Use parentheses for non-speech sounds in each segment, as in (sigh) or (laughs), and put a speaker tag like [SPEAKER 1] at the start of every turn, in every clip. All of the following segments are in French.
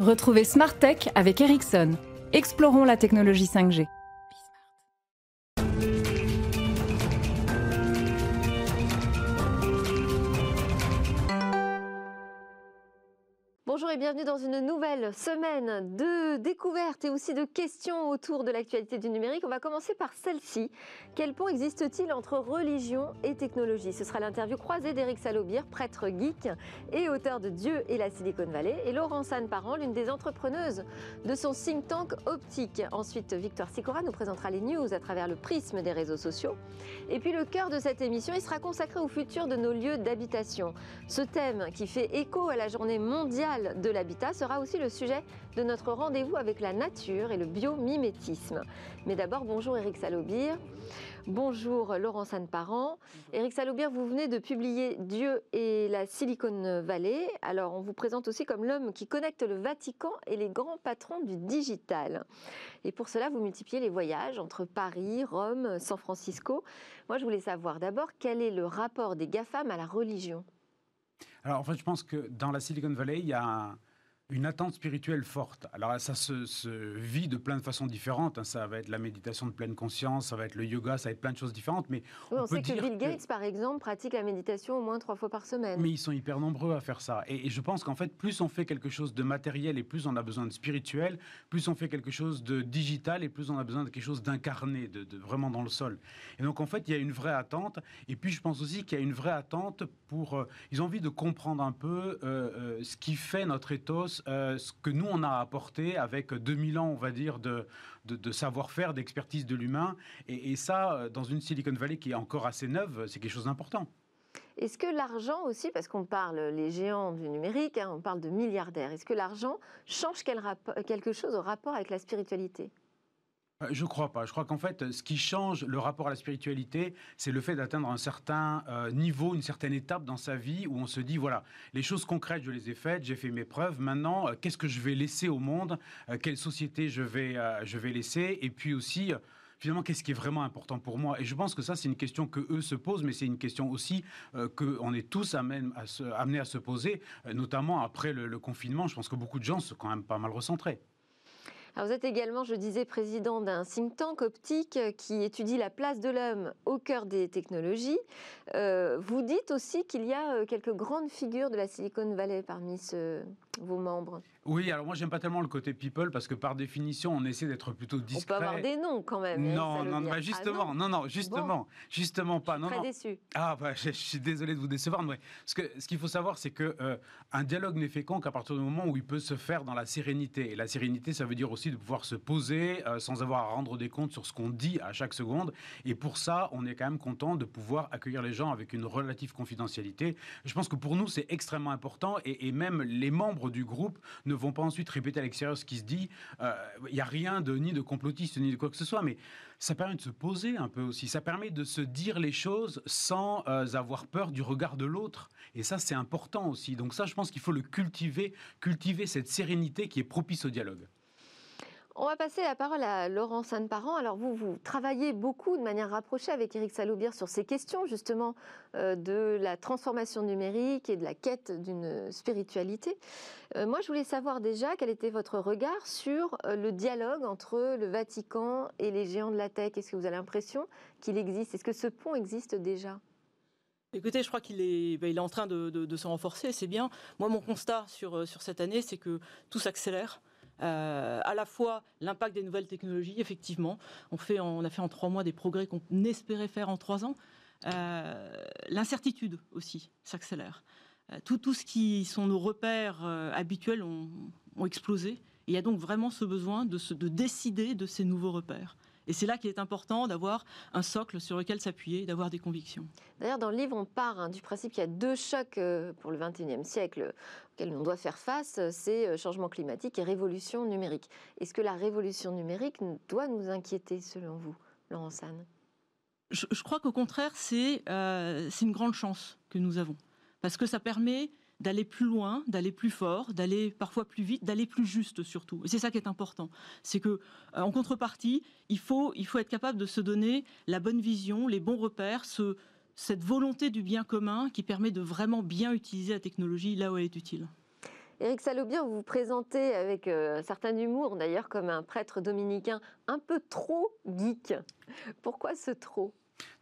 [SPEAKER 1] Retrouvez Smart Tech avec Ericsson. Explorons la technologie 5G.
[SPEAKER 2] Bonjour et bienvenue dans une nouvelle semaine de découvertes et aussi de questions autour de l'actualité du numérique. On va commencer par celle-ci. Quel pont existe-t-il entre religion et technologie? Ce sera l'interview croisée d'Éric Salobir, prêtre geek et auteur de Dieu et la Silicon Valley, et Laurence Anne Parent, l'une des entrepreneuses de son think tank optique. Ensuite, Victoire Sicora nous présentera les news à travers le prisme des réseaux sociaux. Et puis le cœur de cette émission, il sera consacré au futur de nos lieux d'habitation. Ce thème qui fait écho à la journée mondiale de l'habitat sera aussi le sujet de notre rendez-vous avec la nature et le biomimétisme. Mais d'abord, bonjour Eric Salobir. Bonjour Laurence Anne-Parent. Eric Salobir, vous venez de publier Dieu et la Silicon Valley. Alors, on vous présente aussi comme l'homme qui connecte le Vatican et les grands patrons du digital. Et pour cela, vous multipliez les voyages entre Paris, Rome, San Francisco. Moi, je voulais savoir d'abord quel est le rapport des GAFAM à la religion?
[SPEAKER 3] Alors en fait, je pense que dans la Silicon Valley, il y a une attente spirituelle forte. Alors ça se, vit de plein de façons différentes. Hein. Ça va être la méditation de pleine conscience, ça va être le yoga, ça va être plein de choses différentes. Mais
[SPEAKER 2] on, sait que Bill Gates, par exemple, pratique la méditation au moins trois fois par semaine.
[SPEAKER 3] Mais ils sont hyper nombreux à faire ça. Et, je pense qu'en fait, plus on fait quelque chose de matériel et plus on a besoin de spirituel, plus on fait quelque chose de digital et plus on a besoin de quelque chose d'incarné, de, vraiment dans le sol. Et donc en fait, il y a une vraie attente. Et puis je pense aussi qu'il y a une vraie attente pour... Euh, ils ont envie de comprendre un peu euh, euh, ce qui fait notre ethos euh, ce que nous, on a apporté avec 2000 ans, on va dire, de, savoir-faire, d'expertise de l'humain. Et, ça, euh, dans une Silicon Valley qui est encore assez neuve, c'est quelque chose d'important.
[SPEAKER 2] Est-ce que l'argent aussi, parce qu'on parle les géants du numérique, hein, on parle de milliardaires, est-ce que l'argent change quelque chose au rapport avec la spiritualité?
[SPEAKER 3] Je crois pas. Je crois qu'en fait, ce qui change le rapport à la spiritualité, c'est le fait d'atteindre un certain euh, niveau, une certaine étape dans sa vie où on se dit voilà, les choses concrètes, je les ai faites, j'ai fait mes preuves. Maintenant, euh, qu'est-ce que je vais laisser au monde? Quelle société je vais, je vais laisser? Et puis aussi finalement, qu'est-ce qui est vraiment important pour moi? Et je pense que ça, c'est une question que eux se posent, mais c'est une question aussi que qu'on est tous amenés à se, amenés à se poser, notamment après le, le, confinement. Je pense que beaucoup de gens sont quand même pas mal recentrés
[SPEAKER 2] vous êtes également, je disais, président d'un think tank optique qui étudie la place de l'homme au cœur des technologies. Euh, vous dites aussi qu'il y a euh, quelques grandes figures de la Silicon Valley parmi vos membres.
[SPEAKER 3] Oui, alors moi j'aime pas tellement le côté people parce que par définition on essaie d'être plutôt discret.
[SPEAKER 2] On peut avoir des noms quand même.
[SPEAKER 3] Hein, non, non, bah, justement, ah non. non, justement, justement pas.
[SPEAKER 2] Je suis
[SPEAKER 3] très
[SPEAKER 2] déçu.
[SPEAKER 3] Ah bah, (laughs) je, suis désolé de vous décevoir, mais ce que ce qu'il faut savoir c'est que euh, un dialogue n'est fécond qu'à partir du moment où il peut se faire dans la sérénité. Et la sérénité, ça veut dire aussi de pouvoir se poser euh, sans avoir à rendre des comptes sur ce qu'on dit à chaque seconde. Et pour ça, on est quand même content de pouvoir accueillir les gens avec une relative confidentialité. Je pense que pour nous c'est extrêmement important et, et même les membres du groupe ne vont pas ensuite répéter à l'extérieur ce qui se dit. Il euh, n'y a rien de ni de complotiste ni de quoi que ce soit, mais ça permet de se poser un peu aussi. Ça permet de se dire les choses sans euh, avoir peur du regard de l'autre. Et ça, c'est important aussi. Donc ça, je pense qu'il faut le cultiver, cultiver cette sérénité qui est propice au dialogue.
[SPEAKER 2] On va passer la parole à Laurent Sainte-Parent. Alors vous, vous travaillez beaucoup de manière rapprochée avec Eric Salobir sur ces questions justement euh, de la transformation numérique et de la quête d'une spiritualité. Euh, moi, je voulais savoir déjà quel était votre regard sur euh, le dialogue entre le Vatican et les géants de la tech. Est-ce que vous avez l'impression qu'il existe? Est-ce que ce pont existe déjà?
[SPEAKER 4] Écoutez, je crois qu'il est, ben, en train de, se renforcer, c'est bien. Moi, mon constat sur cette année, c'est que tout s'accélère. Euh, à la fois l'impact des nouvelles technologies, effectivement. On, fait a fait en trois mois des progrès qu'on espérait faire en trois ans. Euh, l'incertitude aussi s'accélère. Euh, tout, tout ce qui sont nos repères habituels ont, explosé. il y a donc vraiment ce besoin de, de décider de ces nouveaux repères. Et c'est là qu'il est important d'avoir un socle sur lequel s'appuyer, d'avoir des convictions.
[SPEAKER 2] D'ailleurs, dans le livre, on part hein, du principe qu'il y a deux chocs euh, pour le XXIe siècle auxquels on doit faire face, c'est euh, changement climatique et révolution numérique. Est-ce que la révolution numérique doit nous inquiéter, selon vous, Laurent San?
[SPEAKER 4] Je, crois qu'au contraire, euh, c'est une grande chance que nous avons. Parce que ça permet d'aller plus loin, d'aller plus fort, d'aller parfois plus vite, d'aller plus juste surtout. Et c'est ça qui est important. C'est que euh, en contrepartie, il faut, il faut être capable de se donner la bonne vision, les bons repères, ce, cette volonté du bien commun qui permet de vraiment bien utiliser la technologie là où elle est utile.
[SPEAKER 2] Éric Salobien, vous vous présentez avec un certain humour, d'ailleurs, comme un prêtre dominicain un peu trop geek. Pourquoi ce trop?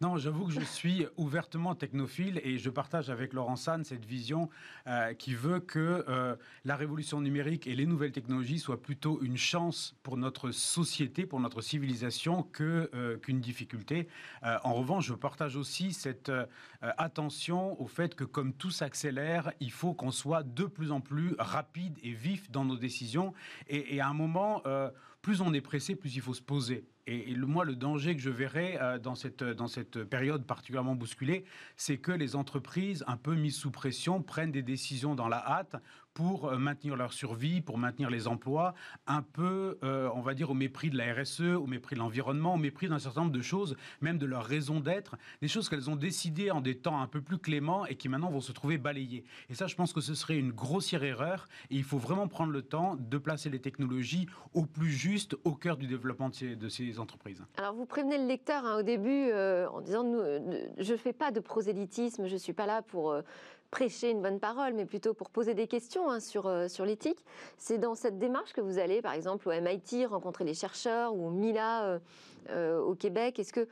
[SPEAKER 3] Non, j'avoue que je suis ouvertement technophile et je partage avec Laurent San cette vision euh, qui veut que euh, la révolution numérique et les nouvelles technologies soient plutôt une chance pour notre société, pour notre civilisation, euh, qu'une difficulté. en revanche, je partage aussi cette attention au fait que comme tout s'accélère, il faut qu'on soit de plus en plus rapide et vif dans nos décisions. Et à un moment, plus on est pressé, plus il faut se poser. Et, le, moi, le danger que je verrais euh, dans, cette, dans cette période particulièrement bousculée, c'est que les entreprises, un peu mises sous pression, prennent des décisions dans la hâte pour euh, maintenir leur survie, pour maintenir les emplois, un peu, euh, on va dire, au mépris de la RSE, au mépris de l'environnement, au mépris d'un certain nombre de choses, même de leur raison d'être, des choses qu'elles ont décidées en des temps un peu plus cléments et qui maintenant vont se trouver balayées. Et ça, je pense que ce serait une grossière erreur et il faut vraiment prendre le temps de placer les technologies au plus juste, au cœur du développement de ces, entreprises.
[SPEAKER 2] Alors, vous prévenez le lecteur hein, au début euh, en disant, je ne fais pas de prosélytisme, je ne suis pas là pour prêcher une bonne parole, mais plutôt pour poser des questions hein, sur, euh, sur l'éthique. C'est dans cette démarche que vous allez, par exemple, au MIT, rencontrer les chercheurs ou au MILA euh, euh, au Québec. Est-ce que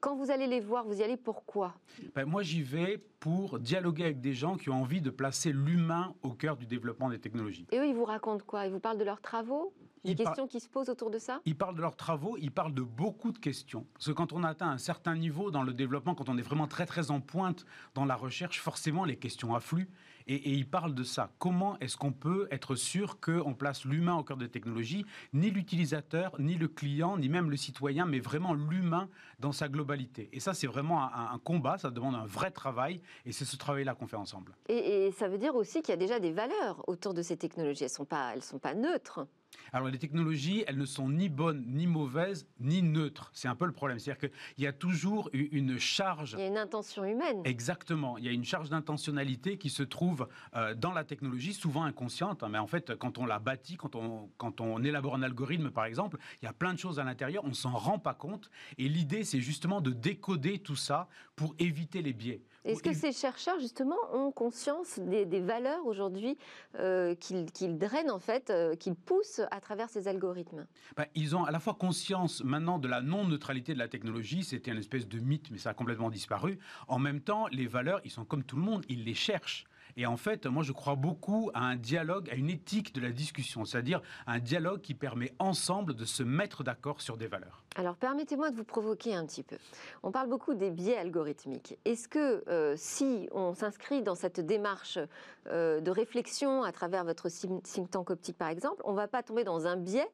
[SPEAKER 2] quand vous allez les voir, vous y allez pourquoi
[SPEAKER 3] ben, Moi, j'y vais pour dialoguer avec des gens qui ont envie de placer l'humain au cœur du développement des technologies.
[SPEAKER 2] Et eux, ils vous racontent quoi? Ils vous parlent de leurs travaux? Des questions qui se posent autour de ça?
[SPEAKER 3] Ils parlent de leurs travaux, ils parlent de beaucoup de questions. Parce que quand on atteint un certain niveau dans le développement, quand on est vraiment très très en pointe dans la recherche, forcément les questions affluent. Et, et ils parlent de ça. Comment est-ce qu'on peut être sûr qu'on place l'humain au cœur des technologies? Ni l'utilisateur, ni le client, ni même le citoyen, mais vraiment l'humain dans sa globalité. Et ça, c'est vraiment un, combat, ça demande un vrai travail. Et c'est ce travail-là qu'on fait ensemble.
[SPEAKER 2] Et, et, ça veut dire aussi qu'il y a déjà des valeurs autour de ces technologies. Elles ne sont, pas, elles sont pas neutres.
[SPEAKER 3] Alors les technologies, elles ne sont ni bonnes, ni mauvaises, ni neutres. C'est un peu le problème. C'est-à-dire qu'il y a toujours une charge.
[SPEAKER 2] Il y a une intention humaine.
[SPEAKER 3] Exactement. Il y a une charge d'intentionnalité qui se trouve euh, dans la technologie, souvent inconsciente. Hein. mais en fait, quand on la bâtit, quand on, quand on élabore un algorithme, par exemple, il y a plein de choses à l'intérieur, on s'en rend pas compte. Et l'idée, c'est justement de décoder tout ça pour éviter les biais.
[SPEAKER 2] Est-ce que ces chercheurs, justement, ont conscience des, valeurs aujourd'hui euh, qu'ils drainent, en fait, euh, qu'ils poussent à travers ces algorithmes?
[SPEAKER 3] Ben, Ils ont à la fois conscience maintenant de la non-neutralité de la technologie, c'était une espèce de mythe, mais ça a complètement disparu. En même temps, les valeurs, ils sont comme tout le monde, ils les cherchent. Et en fait, moi, je crois beaucoup à un dialogue, à une éthique de la discussion, c'est-à-dire un dialogue qui permet ensemble de se mettre d'accord sur des valeurs.
[SPEAKER 2] Alors, permettez-moi de vous provoquer un petit peu. On parle beaucoup des biais algorithmiques. Est-ce que euh, si on s'inscrit dans cette démarche euh, de réflexion à travers votre think tank optique, par exemple, on ne va pas tomber dans un biais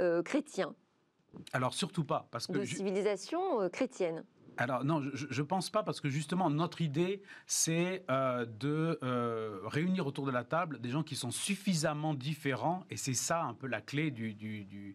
[SPEAKER 2] euh, chrétien?
[SPEAKER 3] Alors surtout pas, parce que
[SPEAKER 2] de civilisation chrétienne.
[SPEAKER 3] Alors non, je ne pense pas parce que justement notre idée c'est euh, de euh, réunir autour de la table des gens qui sont suffisamment différents et c'est ça un peu la clé du, du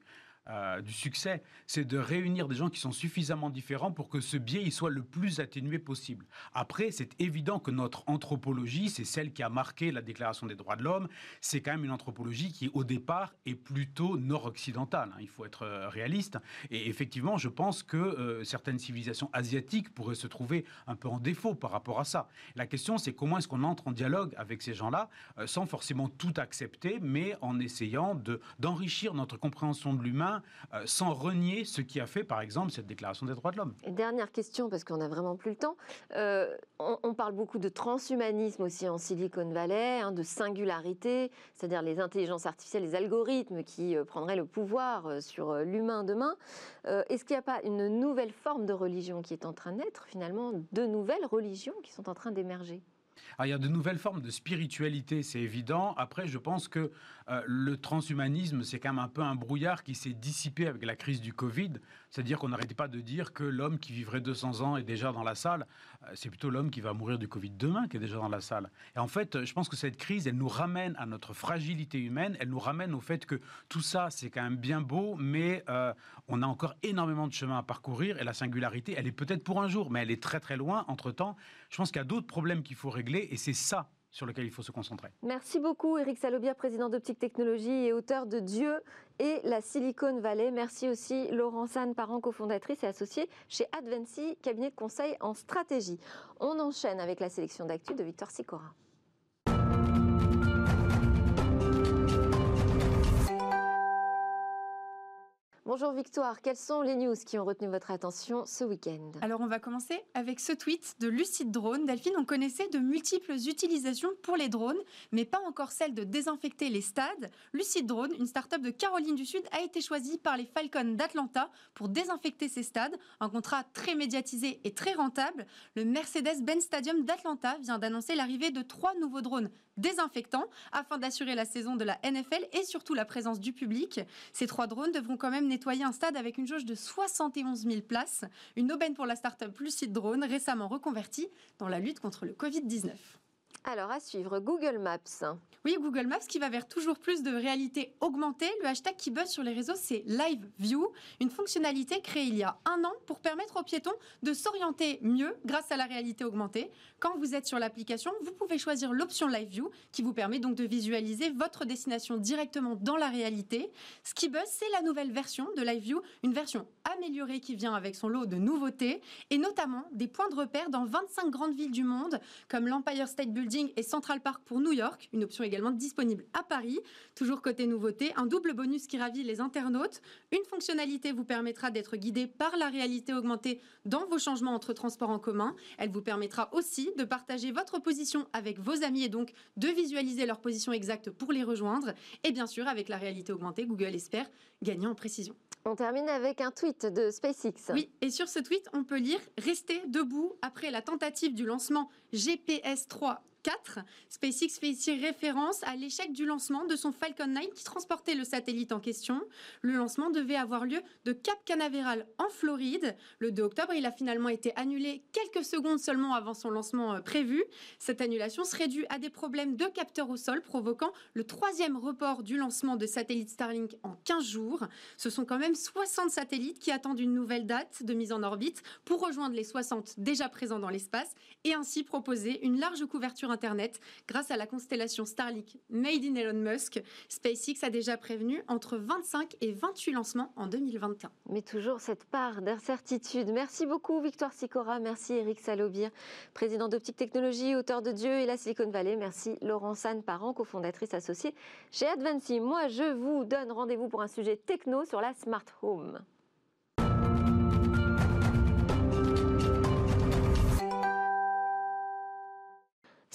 [SPEAKER 3] euh, du succès, c'est de réunir des gens qui sont suffisamment différents pour que ce biais il soit le plus atténué possible. Après, c'est évident que notre anthropologie, c'est celle qui a marqué la Déclaration des droits de l'homme, c'est quand même une anthropologie qui, au départ, est plutôt nord-occidentale. Hein. il faut être euh, réaliste. Et effectivement, je pense que euh, certaines civilisations asiatiques pourraient se trouver un peu en défaut par rapport à ça. La question, c'est comment est-ce qu'on entre en dialogue avec ces gens-là, sans forcément tout accepter, mais en essayant de, d'enrichir notre compréhension de l'humain euh, sans renier ce qui a fait, par exemple, cette déclaration des droits de l'homme.
[SPEAKER 2] Dernière question, parce qu'on n'a vraiment plus le temps. Euh, on, parle beaucoup de transhumanisme aussi en Silicon Valley, hein, de singularité, c'est-à-dire les intelligences artificielles, les algorithmes qui euh, prendraient le pouvoir sur l'humain demain. Est-ce qu'il n'y a pas une nouvelle forme de religion qui est en train d'être, finalement, de nouvelles religions qui sont en train d'émerger?
[SPEAKER 3] Il y a de nouvelles formes de spiritualité, c'est évident. Après, je pense que euh, le transhumanisme, c'est quand même un peu un brouillard qui s'est dissipé avec la crise du Covid. C'est-à-dire qu'on n'arrêtait pas de dire que l'homme qui vivrait 200 ans est déjà dans la salle. Euh, c'est plutôt l'homme qui va mourir du Covid demain qui est déjà dans la salle. Et en fait, je pense que cette crise, elle nous ramène à notre fragilité humaine. Elle nous ramène au fait que tout ça, c'est quand même bien beau, mais euh, on a encore énormément de chemin à parcourir. Et la singularité, elle est peut-être pour un jour, mais elle est très très loin. Entre-temps, je pense qu'il y a d'autres problèmes qu'il faut régler. Et c'est ça sur lequel il faut se concentrer.
[SPEAKER 2] Merci beaucoup Eric Salobia, président d'Optique Technologie et auteur de Dieu et la Silicon Valley. Merci aussi Laurent San, parent cofondatrice et associée chez Advency, cabinet de conseil en stratégie. On enchaîne avec la sélection d'actu de Victor Sicora. Bonjour Victoire, quelles sont les news qui ont retenu votre attention ce week-end?
[SPEAKER 5] Alors on va commencer avec ce tweet de Lucide Drone. Delphine, on connaissait de multiples utilisations pour les drones, mais pas encore celle de désinfecter les stades. Lucide Drone, une start-up de Caroline du Sud, a été choisie par les Falcons d'Atlanta pour désinfecter ces stades. Un contrat très médiatisé et très rentable. Le Mercedes-Benz Stadium d'Atlanta vient d'annoncer l'arrivée de trois nouveaux drones désinfectants afin d'assurer la saison de la NFL et surtout la présence du public. Ces trois drones devront quand même nettoyer un stade avec une jauge de 71 000 places. Une aubaine pour la start-up Lucid Drone, récemment reconvertie dans la lutte contre le Covid-19.
[SPEAKER 2] Alors, à suivre, Google Maps.
[SPEAKER 5] Oui, Google Maps qui va vers toujours plus de réalité augmentée. Le hashtag qui buzz sur les réseaux, c'est Live View, une fonctionnalité créée il y a un an pour permettre aux piétons de s'orienter mieux grâce à la réalité augmentée. Quand vous êtes sur l'application, vous pouvez choisir l'option Live View qui vous permet donc de visualiser votre destination directement dans la réalité. Ce qui buzz, c'est la nouvelle version de Live View, une version améliorée qui vient avec son lot de nouveautés et notamment des points de repère dans 25 grandes villes du monde comme l'Empire State Building et Central Park pour New York, une option également disponible à Paris. Toujours côté nouveauté, un double bonus qui ravit les internautes. Une fonctionnalité vous permettra d'être guidé par la réalité augmentée dans vos changements entre transports en commun. Elle vous permettra aussi de partager votre position avec vos amis et donc de visualiser leur position exacte pour les rejoindre. Et bien sûr, avec la réalité augmentée, Google espère gagner en précision.
[SPEAKER 2] On termine avec un tweet de SpaceX.
[SPEAKER 5] Oui, et sur ce tweet, on peut lire Restez debout après la tentative du lancement GPS 3 SpaceX fait ici référence à l'échec du lancement de son Falcon 9 qui transportait le satellite en question. Le lancement devait avoir lieu de Cap Canaveral en Floride le 2 octobre. Il a finalement été annulé quelques secondes seulement avant son lancement euh, prévu. Cette annulation serait due à des problèmes de capteurs au sol provoquant le troisième report du lancement de satellites Starlink en 15 jours. Ce sont quand même 60 satellites qui attendent une nouvelle date de mise en orbite pour rejoindre les 60 déjà présents dans l'espace et ainsi proposer une large couverture Internet grâce à la constellation Starlink Made in Elon Musk. SpaceX a déjà prévenu entre 25 et 28 lancements en 2021.
[SPEAKER 2] Mais toujours cette part d'incertitude. Merci beaucoup Victoire Sicora, merci Eric Salobir, président d'Optique Technologie, auteur de Dieu et la Silicon Valley. Merci Laurent San Parent, cofondatrice associée chez Advancy. Moi, je vous donne rendez-vous pour un sujet techno sur la Smart Home.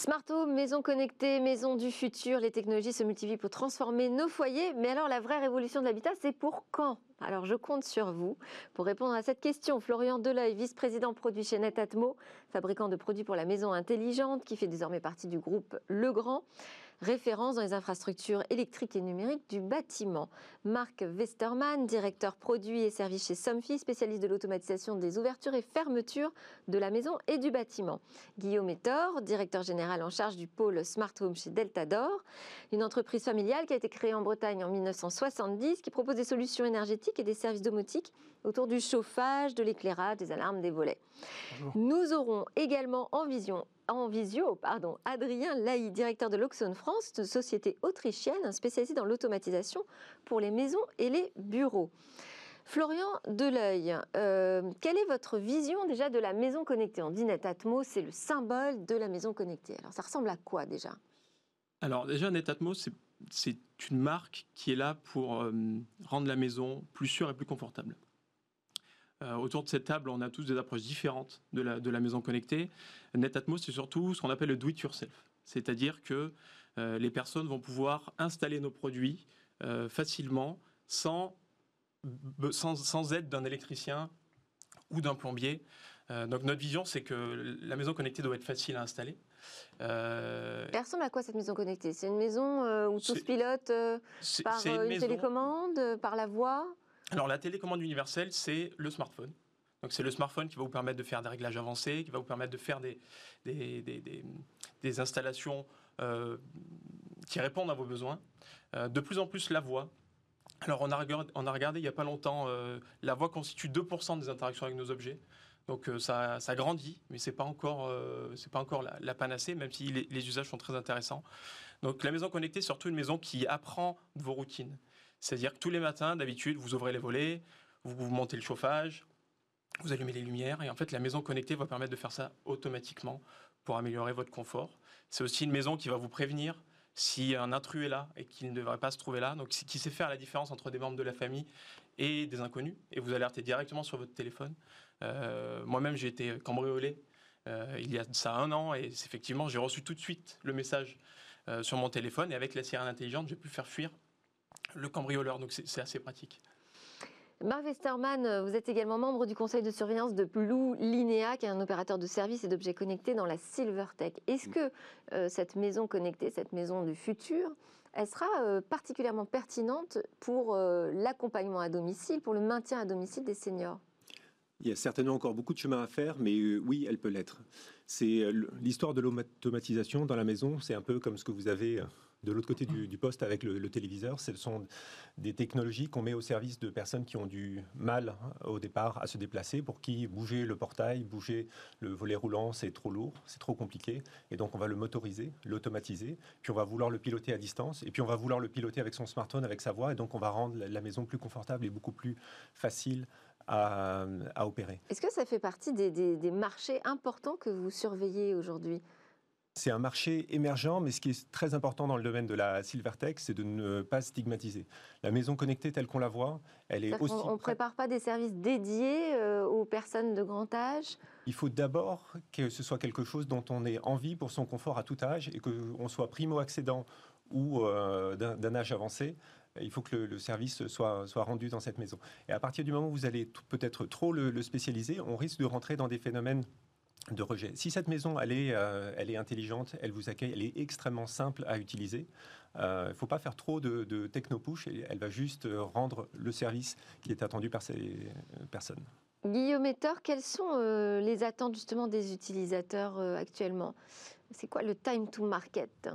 [SPEAKER 2] Smart Home, maison connectée, maison du futur, les technologies se multiplient pour transformer nos foyers. Mais alors la vraie révolution de l'habitat, c'est pour quand? Alors je compte sur vous pour répondre à cette question. Florian Deleuil, vice-président produit chez Netatmo, fabricant de produits pour la maison intelligente qui fait désormais partie du groupe Legrand référence dans les infrastructures électriques et numériques du bâtiment. Marc Westermann, directeur produits et services chez Somfy, spécialiste de l'automatisation des ouvertures et fermetures de la maison et du bâtiment. Guillaume Etor, directeur général en charge du pôle Smart Home chez Deltador, une entreprise familiale qui a été créée en Bretagne en 1970 qui propose des solutions énergétiques et des services domotiques autour du chauffage, de l'éclairage, des alarmes, des volets. Nous aurons également en vision en visio, pardon, Adrien Laï, directeur de l'Oxon France, société autrichienne spécialisée dans l'automatisation pour les maisons et les bureaux. Florian Deleuil, euh, quelle est votre vision déjà de la maison connectée? On dit Netatmo, c'est le symbole de la maison connectée. Alors ça ressemble à quoi déjà?
[SPEAKER 6] Alors déjà, Netatmo, c'est une marque qui est là pour euh, rendre la maison plus sûre et plus confortable. Euh, autour de cette table, on a tous des approches différentes de la, de la maison connectée. NetAtmos, c'est surtout ce qu'on appelle le do-it-yourself. C'est-à-dire que euh, les personnes vont pouvoir installer nos produits euh, facilement sans, sans, sans aide d'un électricien ou d'un plombier. donc notre vision, c'est que la maison connectée doit être facile à installer.
[SPEAKER 2] Elle ressemble à quoi cette maison connectée? C'est une maison où tout se pilote par une télécommande, par la voix?
[SPEAKER 6] Alors la télécommande universelle, c'est le smartphone. Donc c'est le smartphone qui va vous permettre de faire des réglages avancés, qui va vous permettre de faire des, des, installations euh, qui répondent à vos besoins. Euh, de plus en plus la voix. Alors on a, regardé, il n'y a pas longtemps, euh, la voix constitue 2% des interactions avec nos objets. Donc ça, ça, grandit, mais ce n'est pas encore, pas encore la, panacée, même si les, les, usages sont très intéressants. Donc la maison connectée, c'est surtout une maison qui apprend vos routines. C'est-à-dire que tous les matins, d'habitude, vous ouvrez les volets, vous, montez le chauffage, vous allumez les lumières, et en fait, la maison connectée va permettre de faire ça automatiquement pour améliorer votre confort. C'est aussi une maison qui va vous prévenir si un intrus est là et qu'il ne devrait pas se trouver là, donc qui sait faire la différence entre des membres de la famille et des inconnus, et vous alertez directement sur votre téléphone. Euh, moi-même, j'ai été cambriolé euh, il y a ça un an, et effectivement, j'ai reçu tout de suite le message euh, sur mon téléphone, et avec la sirène intelligente, j'ai pu faire fuir le cambrioleur, donc c'est assez pratique.
[SPEAKER 2] Marc Westerman, vous êtes également membre du conseil de surveillance de Blue Linea, qui est un opérateur de services et d'objets connectés dans la Silvertech. Est-ce que cette maison connectée, cette maison du futur, elle sera particulièrement pertinente pour l'accompagnement à domicile, pour le maintien à domicile des seniors?
[SPEAKER 7] Il y a certainement encore beaucoup de chemin à faire, mais euh, oui, elle peut l'être. C'est euh, l'histoire de l'automatisation dans la maison, c'est un peu comme ce que vous avez euh, de l'autre côté du, poste avec le, téléviseur. Ce sont des technologies qu'on met au service de personnes qui ont du mal au départ à se déplacer, pour qui bouger le portail, bouger le volet roulant, c'est trop lourd, c'est trop compliqué. Et donc on va le motoriser, l'automatiser, puis on va vouloir le piloter à distance, et puis on va vouloir le piloter avec son smartphone, avec sa voix, et donc on va rendre la maison plus confortable et beaucoup plus facile à, opérer.
[SPEAKER 2] Est-ce que ça fait partie des, marchés importants que vous surveillez aujourd'hui?
[SPEAKER 7] C'est un marché émergent, mais ce qui est très important dans le domaine de la Silvertech, c'est de ne pas stigmatiser. La maison connectée telle qu'on la voit, elle est aussi...
[SPEAKER 2] On ne prépare pas des services dédiés euh, aux personnes de grand âge?
[SPEAKER 7] Il faut d'abord que ce soit quelque chose dont on ait envie pour son confort à tout âge et qu'on soit primo-accédant ou euh, d'un âge avancé il faut que le, service soit, soit, rendu dans cette maison. Et à partir du moment où vous allez peut-être trop le, spécialiser, on risque de rentrer dans des phénomènes de rejet. Si cette maison, elle est, euh, elle est intelligente, elle vous accueille, elle est extrêmement simple à utiliser, euh, il ne faut pas faire trop de, de techno-push, elle va juste rendre le service qui est attendu par ces personnes.
[SPEAKER 2] Guillaume Etter, quelles sont euh, les attentes justement des utilisateurs actuellement? C'est quoi le time to market?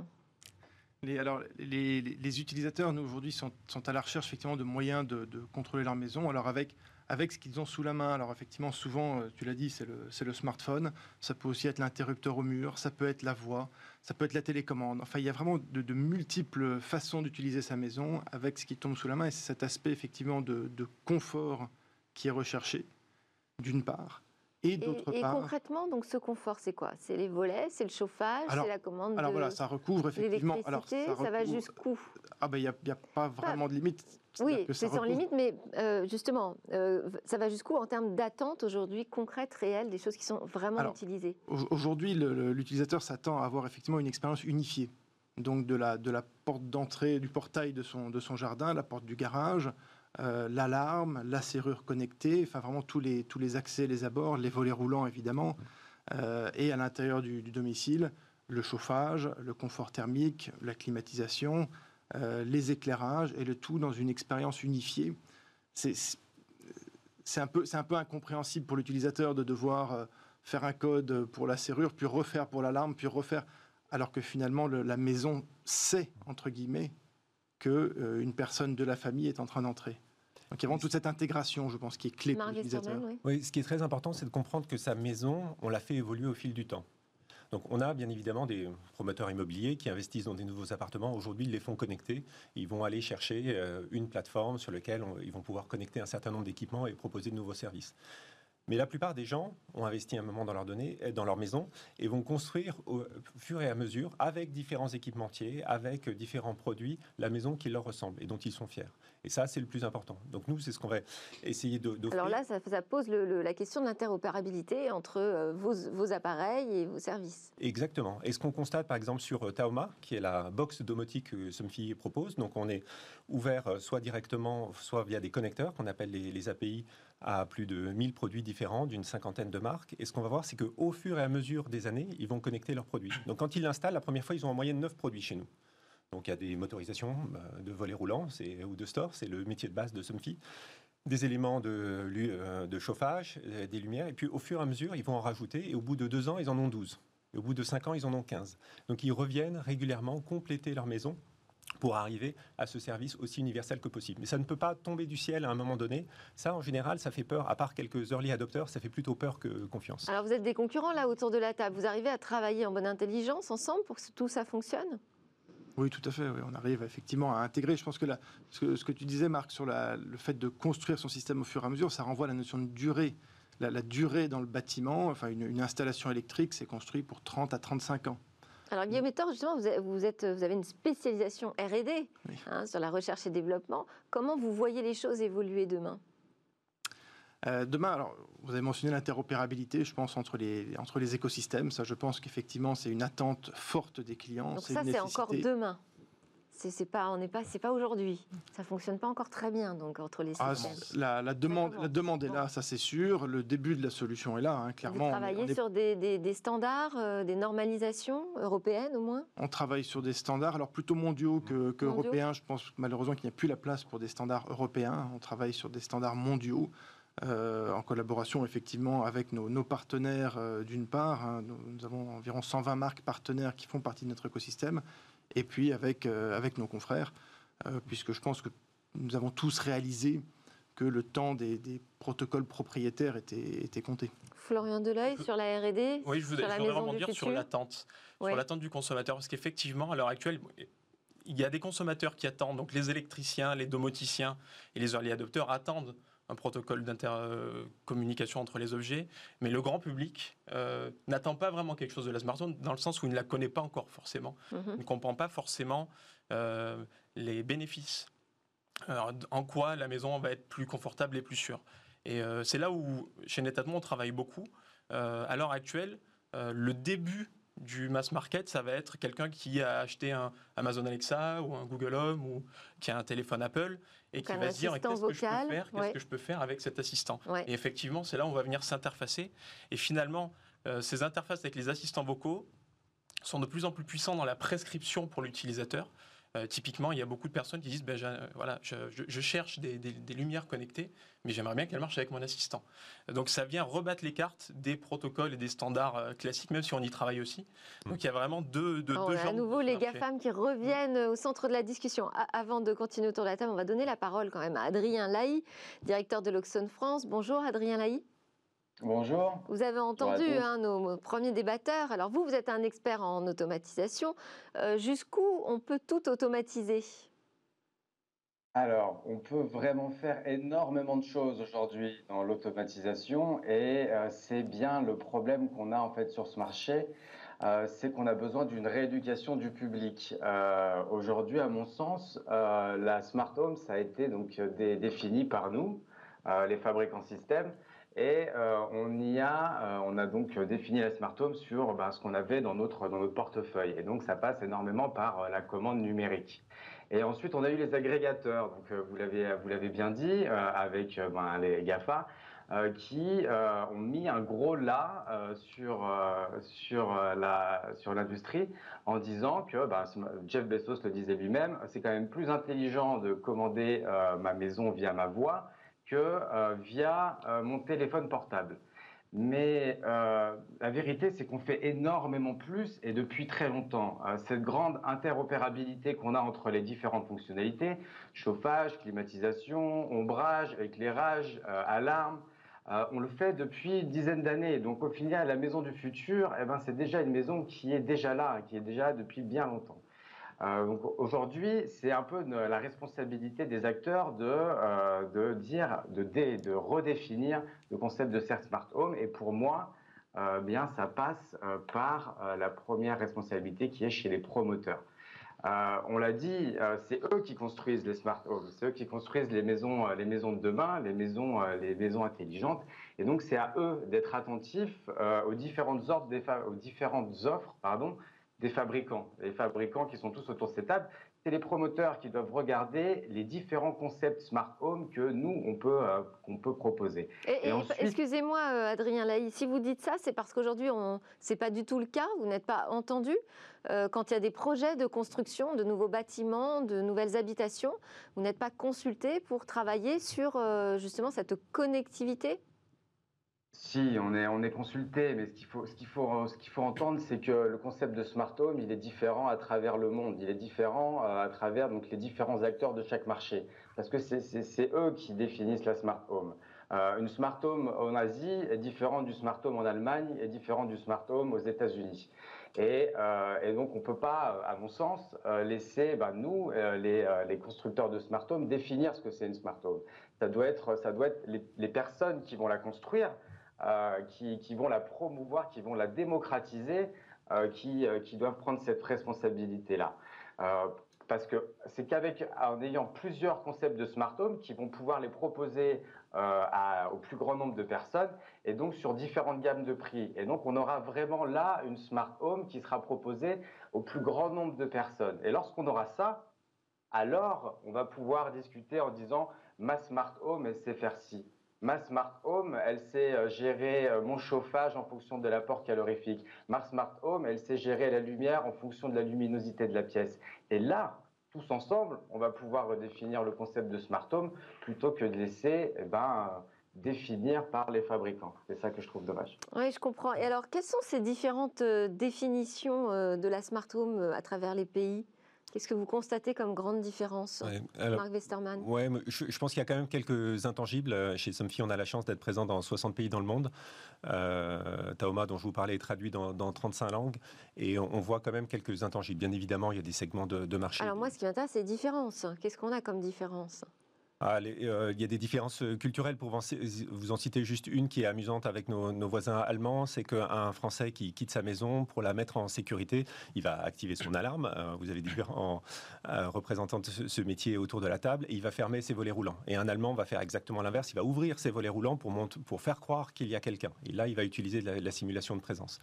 [SPEAKER 8] Les, alors, les, utilisateurs, nous, aujourd'hui, sont, à la recherche, effectivement, de moyens de, contrôler leur maison. Alors, avec, avec ce qu'ils ont sous la main, alors, effectivement, souvent, euh, tu l'as dit, c'est le, smartphone. Ça peut aussi être l'interrupteur au mur, ça peut être la voix, ça peut être la télécommande. Enfin, il y a vraiment de, multiples façons d'utiliser sa maison avec ce qui tombe sous la main. Et c'est cet aspect, effectivement, de confort qui est recherché, d'une part.
[SPEAKER 2] Et, et, concrètement, donc ce confort, c'est quoi? C'est les volets, c'est le chauffage, c'est la commande
[SPEAKER 8] Alors voilà, ça recouvre effectivement.
[SPEAKER 2] Alors, ça, ça va jusqu'où?
[SPEAKER 8] Ah ben il n'y a, pas vraiment de limite.
[SPEAKER 2] Oui, c'est sans limite, mais euh, justement, euh, ça va jusqu'où en termes d'attente aujourd'hui concrète, réelle, des choses qui sont vraiment utilisées?
[SPEAKER 8] Aujourd'hui, l'utilisateur s'attend à avoir effectivement une expérience unifiée. Donc de la, de la porte d'entrée, du portail de son, de son jardin, la porte du garage, euh, l'alarme, la serrure connectée, enfin vraiment tous les, tous les accès, les abords, les volets roulants évidemment, euh, et à l'intérieur du, domicile, le chauffage, le confort thermique, la climatisation, euh, les éclairages, et le tout dans une expérience unifiée. C'est un, peu, un peu incompréhensible pour l'utilisateur de devoir faire un code pour la serrure, puis refaire pour l'alarme, puis refaire, alors que finalement la maison sait, entre guillemets, qu'une une personne de la famille est en train d'entrer. Donc il y a vraiment toute cette intégration, je pense, qui est clé pour l'utilisateur.
[SPEAKER 7] Oui. ce qui est très important, c'est de comprendre que sa maison, on l'a fait évoluer au fil du temps. Donc on a bien évidemment des promoteurs immobiliers qui investissent dans des nouveaux appartements. Aujourd'hui, ils les font connecter. Ils vont aller chercher euh, une plateforme sur laquelle ils vont pouvoir connecter un certain nombre d'équipements et proposer de nouveaux services. Mais la plupart des gens ont investi un moment dans leur, données, dans leur maison et vont construire au fur et à mesure, avec différents équipementiers, avec différents produits, la maison qui leur ressemble et dont ils sont fiers. Et ça, c'est le plus important. Donc nous, c'est ce qu'on va essayer d'offrir.
[SPEAKER 2] Alors là, ça, pose la question de l'interopérabilité entre euh, vos, appareils et vos services.
[SPEAKER 7] Exactement. Et ce qu'on constate, par exemple, sur euh, Taoma, qui est la box domotique que Somfy propose, donc on est ouvert euh, soit directement, soit via des connecteurs qu'on appelle les, les API à plus de 1000 produits différents d'une cinquantaine de marques. Et ce qu'on va voir, c'est qu'au fur et à mesure des années, ils vont connecter leurs produits. Donc quand ils l'installent, la première fois, ils ont en moyenne 9 produits chez nous. Donc il y a des motorisations euh, de volets roulants ou de store, c'est le métier de base de Somfy. Des éléments de, euh, de, chauffage, euh, des lumières. Et puis au fur et à mesure, ils vont en rajouter. Et au bout de deux ans, ils en ont 12. Et au bout de cinq ans, ils en ont 15. Donc ils reviennent régulièrement compléter leur maison pour arriver à ce service aussi universel que possible. Mais ça ne peut pas tomber du ciel à un moment donné. Ça, en général, ça fait peur. À part quelques early adopters, ça fait plutôt peur que confiance.
[SPEAKER 2] Alors, vous êtes des concurrents là autour de la table. Vous arrivez à travailler en bonne intelligence ensemble pour que tout ça fonctionne?
[SPEAKER 8] Oui, tout à fait. On arrive effectivement à intégrer. Je pense que, ce, que tu disais, Marc, sur le fait de construire son système au fur et à mesure, ça renvoie à la notion de durée. La, durée dans le bâtiment, enfin une installation électrique, c'est construit pour 30 à 35 ans.
[SPEAKER 2] Alors Guillaume justement, vous avez, vous, êtes, vous avez une spécialisation R&D hein, sur la recherche et développement. Comment vous voyez les choses évoluer demain?
[SPEAKER 8] Euh, demain, alors, vous avez mentionné l'interopérabilité, je pense, entre les, entre les écosystèmes. Ça, je pense qu'effectivement, c'est une attente forte des clients.
[SPEAKER 2] Donc ça, c'est encore demain c'est pas, on n'est pas, c'est pas aujourd'hui. Ça fonctionne pas encore très bien donc entre les ah,
[SPEAKER 8] la, la, demande, la demande est là, ça c'est sûr. Le début de la solution est là, hein, clairement. Vous
[SPEAKER 2] travaillez sur des, des, standards, euh, des normalisations européennes au moins?
[SPEAKER 8] On travaille sur des standards, alors plutôt mondiaux que, européens. Je pense malheureusement qu'il n'y a plus la place pour des standards européens. On travaille sur des standards mondiaux. Euh, en collaboration effectivement avec nos, partenaires euh, d'une part. Hein. nous, avons environ 120 marques partenaires qui font partie de notre écosystème et puis avec, euh, avec nos confrères, euh, puisque je pense que nous avons tous réalisé que le temps des, protocoles propriétaires était, était compté.
[SPEAKER 2] Florian Deleuil sur la R&D
[SPEAKER 6] Oui, je voudrais, je voudrais rebondir sur l'attente, sur l'attente du consommateur, parce qu'effectivement, à l'heure actuelle, il y a des consommateurs qui attendent, donc les électriciens, les domoticiens et les early adopteurs attendent un protocole d'intercommunication entre les objets, mais le grand public euh, n'attend pas vraiment quelque chose de la smartphone dans le sens où il ne la connaît pas encore forcément, mhm. il ne comprend pas forcément euh, les bénéfices, en quoi la maison va être plus confortable et plus sûre. Et euh, c'est là où, chez Netatmo, on travaille beaucoup. à l'heure actuelle, le début du mass market, ça va être quelqu'un qui a acheté un Amazon Alexa ou un Google Home ou qui a un téléphone Apple et qui va se dire qu'est-ce que je peux faire, qu'est-ce que je peux faire avec cet assistant? Et effectivement, c'est là où on va venir s'interfacer. Et finalement, euh, ces interfaces avec les assistants vocaux sont de plus en plus puissants dans la prescription pour l'utilisateur. Euh, typiquement, il y a beaucoup de personnes qui disent ben, voilà, je, cherche des, lumières connectées, mais j'aimerais bien qu'elles marchent avec mon assistant. Donc ça vient rebattre les cartes des protocoles et des standards euh, classiques, même si on y travaille aussi. Donc il y a vraiment deux, deux,
[SPEAKER 2] deux À nouveau, les GAFAM qui reviennent au centre de la discussion. avant de continuer autour de la table, on va donner la parole quand même à Adrien Laï, directeur de l'Oxon France. Bonjour Adrien Laï.
[SPEAKER 9] Bonjour.
[SPEAKER 2] Vous avez entendu hein, nos, premiers débatteurs. Alors vous, vous êtes un expert en automatisation. Euh, jusqu'où on peut tout automatiser?
[SPEAKER 9] Alors, on peut vraiment faire énormément de choses aujourd'hui dans l'automatisation et euh, c'est bien le problème qu'on a en fait sur ce marché, euh, c'est qu'on a besoin d'une rééducation du public. aujourd'hui, à mon sens, la smart home, ça a été donc défini par nous, les fabricants systèmes, et euh, on y a, euh, on a donc défini la smart home sur bah, ce qu'on avait dans notre dans notre portefeuille. Et donc ça passe énormément par euh, la commande numérique. Et ensuite on a eu les agrégateurs. Donc vous l'avez vous l'avez bien dit avec ben, les Gafa. qui ont mis un gros là sur sur la sur l'industrie en disant que bah, Jeff Bezos le disait lui-même, c'est quand même plus intelligent de commander ma maison via ma voix que euh, via euh, mon téléphone portable. Mais euh, la vérité, c'est qu'on fait énormément plus et depuis très longtemps. cette grande interopérabilité qu'on a entre les différentes fonctionnalités, chauffage, climatisation, ombrage, éclairage, alarme, on le fait depuis une dizaine d'années. Donc au final, la maison du futur, eh ben, c'est déjà une maison qui est déjà là, qui est déjà depuis bien longtemps. Euh, aujourd'hui, c'est un peu la responsabilité des acteurs de, euh, dire, de, redéfinir le concept de smart home. Et pour moi, euh, bien, ça passe par la première responsabilité qui est chez les promoteurs. on l'a dit, c'est eux qui construisent les smart homes, c'est eux qui construisent les maisons, les maisons de demain, les maisons, intelligentes. Et donc, c'est à eux d'être attentifs aux différentes aux différentes offres, pardon, des fabricants. Les fabricants qui sont tous autour de cette table, c'est les promoteurs qui doivent regarder les différents concepts smart home que nous, on peut, euh, peut proposer.
[SPEAKER 2] Et, Excusez-moi, euh, Adrien Laï, si vous dites ça, c'est parce qu'aujourd'hui, ce n'est pas du tout le cas, vous n'êtes pas entendu. Euh, quand il y a des projets de construction de nouveaux bâtiments, de nouvelles habitations, vous n'êtes pas consulté pour travailler sur justement cette connectivité
[SPEAKER 9] si, on est, on est consulté, mais ce qu'il faut, ce qu'il faut, ce qu'il faut entendre, c'est que le concept de smart home, il est différent à travers le monde. Il est différent euh, à travers donc, les différents acteurs de chaque marché. Parce que c'est, eux qui définissent la smart home. Euh, une smart home en Asie est différente du smart home en Allemagne, est différente du smart home aux États-Unis. Et, euh, et, donc, on ne peut pas, à mon sens, laisser bah, nous, les, les, constructeurs de smart home, définir ce que c'est une smart home. Ça doit être, ça doit être les personnes qui vont la construire euh, qui, vont la promouvoir, qui vont la démocratiser qui, qui doivent prendre cette responsabilité-là parce que c'est qu'avec en ayant plusieurs concepts de smart home qui vont pouvoir les proposer euh, au plus grand nombre de personnes et donc sur différentes gammes de prix. Et donc on aura vraiment là une smart home qui sera proposée au plus grand nombre de personnes. Et lorsqu'on aura ça, alors on va pouvoir discuter en disant ma smart home elle sait faire ci. Ma smart home, elle sait euh, gérer euh, mon chauffage en fonction de l'apport calorifique. Ma smart home, elle sait gérer la lumière en fonction de la luminosité de la pièce. Et là, tous ensemble, on va pouvoir redéfinir le concept de smart home plutôt que de laisser eh ben, définir par les fabricants. C'est ça que je trouve dommage.
[SPEAKER 2] Oui, je comprends. Et alors, quelles sont ces différentes euh, définitions de la smart home à travers les pays? Qu'est-ce que vous constatez comme grande différence, Marc Westermann?
[SPEAKER 7] Ouais, je, pense qu'il y a quand même quelques intangibles. Euh, chez Somfy, on a la chance d'être présent dans 60 pays dans le monde. Euh, Taoma, dont je vous parlais, est traduit dans, 35 langues. Et on, voit quand même quelques intangibles. Bien évidemment, il y a des segments de, de marché.
[SPEAKER 2] Alors moi, ce qui m'intéresse, c'est les différences. Qu'est-ce qu'on a comme différence?
[SPEAKER 7] Euh, il y a des différences euh, culturelles. Pour vous en citer juste une qui est amusante avec nos, voisins allemands, c'est qu'un Français qui quitte sa maison pour la mettre en sécurité, il va activer son alarme. Euh, vous avez différents représentants de ce, métier autour de la table et il va fermer ses volets roulants. Et un Allemand va faire exactement l'inverse. Il va ouvrir ses volets roulants pour, pour faire croire qu'il y a quelqu'un. Et là, il va utiliser la, simulation de présence.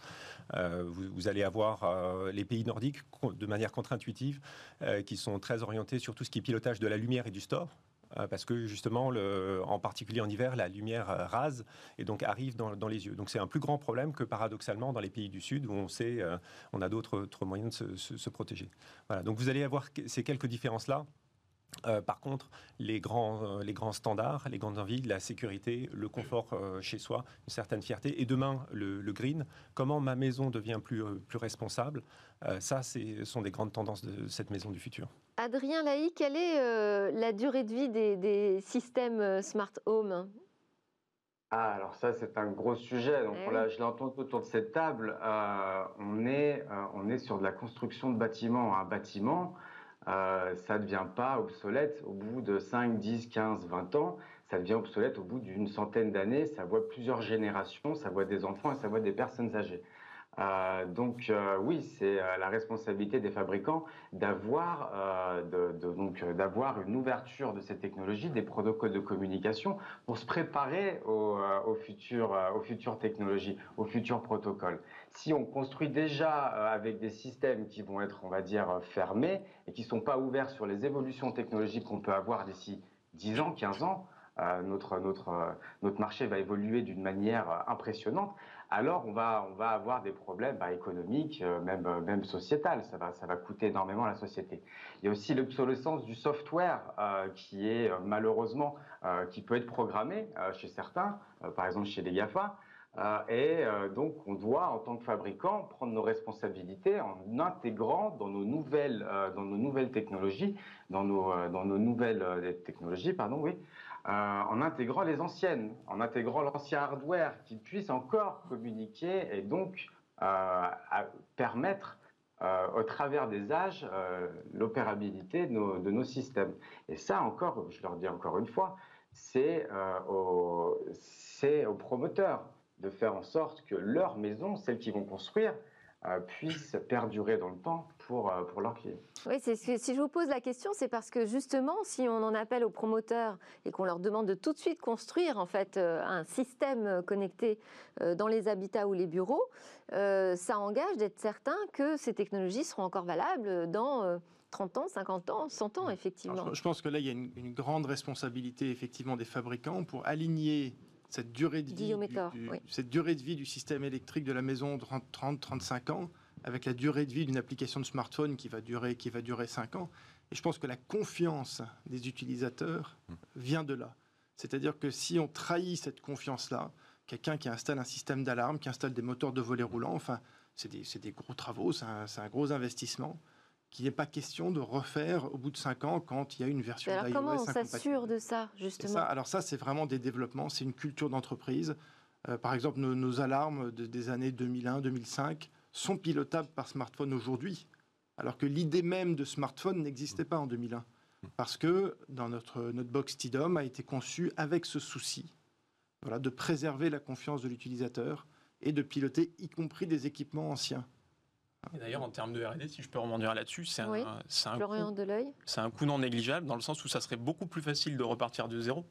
[SPEAKER 7] vous, allez avoir les pays nordiques de manière contre-intuitive qui sont très orientés sur tout ce qui est pilotage de la lumière et du store. Euh, parce que justement, en particulier en hiver, la lumière euh, rase et donc arrive dans, les yeux. Donc c'est un plus grand problème que paradoxalement dans les pays du Sud où on sait, euh, on a d'autres moyens de se, protéger. Voilà. Donc vous allez avoir ces quelques différences-là. par contre, les grands, standards, les grandes envies, la sécurité, le confort chez soi, une certaine fierté, et demain le, green, comment ma maison devient plus responsable, ça, ce sont des grandes tendances de cette maison du futur.
[SPEAKER 2] Adrien Laïc, quelle est euh, la durée de vie des, systèmes euh, smart home?
[SPEAKER 9] Ah, alors ça, c'est un gros sujet. Donc eh là, je l'entends autour de cette table. Euh, on, est, on est sur de la construction de bâtiments. Un bâtiment, ça ne devient pas obsolète au bout de 5, 10, 15, 20 ans. Ça devient obsolète au bout d'une centaine d'années. Ça voit plusieurs générations, ça voit des enfants et ça voit des personnes âgées. Euh, donc euh, oui, c'est euh, la responsabilité des fabricants d'avoir donc d'avoir une ouverture de ces technologies, des protocoles de communication pour se préparer aux, futures aux futures technologies, aux futurs protocoles. Si on construit déjà avec des systèmes qui vont être, on va dire, fermés et qui sont pas ouverts sur les évolutions technologiques qu'on peut avoir d'ici 10 ans, 15 ans, notre, notre, notre marché va évoluer d'une manière impressionnante alors on va, avoir des problèmes bah, économiques, euh, même, euh, même sociétales. Ça va, coûter énormément à la société. Il y a aussi l'obsolescence du software euh, qui est malheureusement, qui peut être programmé chez certains, par exemple chez les GAFA. et donc, on doit, en tant que fabricant, prendre nos responsabilités en intégrant dans nos nouvelles, technologies, dans nos nouvelles technologies, pardon, oui, euh, en intégrant les anciennes, en intégrant l'ancien hardware qui puisse encore communiquer et donc euh, permettre euh, au travers des âges l'opérabilité de, nos, systèmes. Et ça encore, je leur dis encore une fois, c'est aux, aux promoteurs de faire en sorte que leur maison, celle qu'ils vont construire, puisse perdurer dans le temps pour, euh, pour leurs clients.
[SPEAKER 2] Oui, c'est, si je vous pose la question, c'est parce que justement, si on en appelle aux promoteurs et qu'on leur demande de tout de suite construire en fait euh, un système connecté euh, dans les habitats ou les bureaux, ça engage d'être certain que ces technologies seront encore valables dans 30 ans, 50 ans, 100 ans, effectivement.
[SPEAKER 8] je pense que là, il y a une, une, grande responsabilité effectivement des fabricants pour aligner cette durée de vie, du, cette durée de vie du système électrique de la maison 30-35 ans avec la durée de vie d'une application de smartphone qui va durer qui va durer 5 ans. Et je pense que la confiance des utilisateurs vient de là. C'est-à-dire que si on trahit cette confiance-là, quelqu'un qui installe un système d'alarme, qui installe des moteurs de volets roulants, enfin, c'est des, des, gros travaux, c'est un, un, gros investissement qu'il n'est pas question de refaire au bout de 5 ans quand il y a une version
[SPEAKER 2] d'iOS. Comment on s'assure de ça, justement ça,
[SPEAKER 8] Alors ça, c'est vraiment des développements, c'est une culture d'entreprise. Euh, par exemple, nos, alarmes des années 2001-2005 sont pilotables par smartphone aujourd'hui, alors que l'idée même de smartphone n'existait pas en 2001. Parce que dans notre, notre box TIDOM a été conçu avec ce souci voilà, de préserver la confiance de l'utilisateur et de piloter y compris des équipements anciens.
[SPEAKER 6] D'ailleurs, en termes de R&D, si je peux rebondir là-dessus, c'est
[SPEAKER 2] Oui.
[SPEAKER 6] un,
[SPEAKER 2] Deleuil
[SPEAKER 6] c'est un coût non négligeable dans le sens où ça serait beaucoup plus facile de repartir de zéro.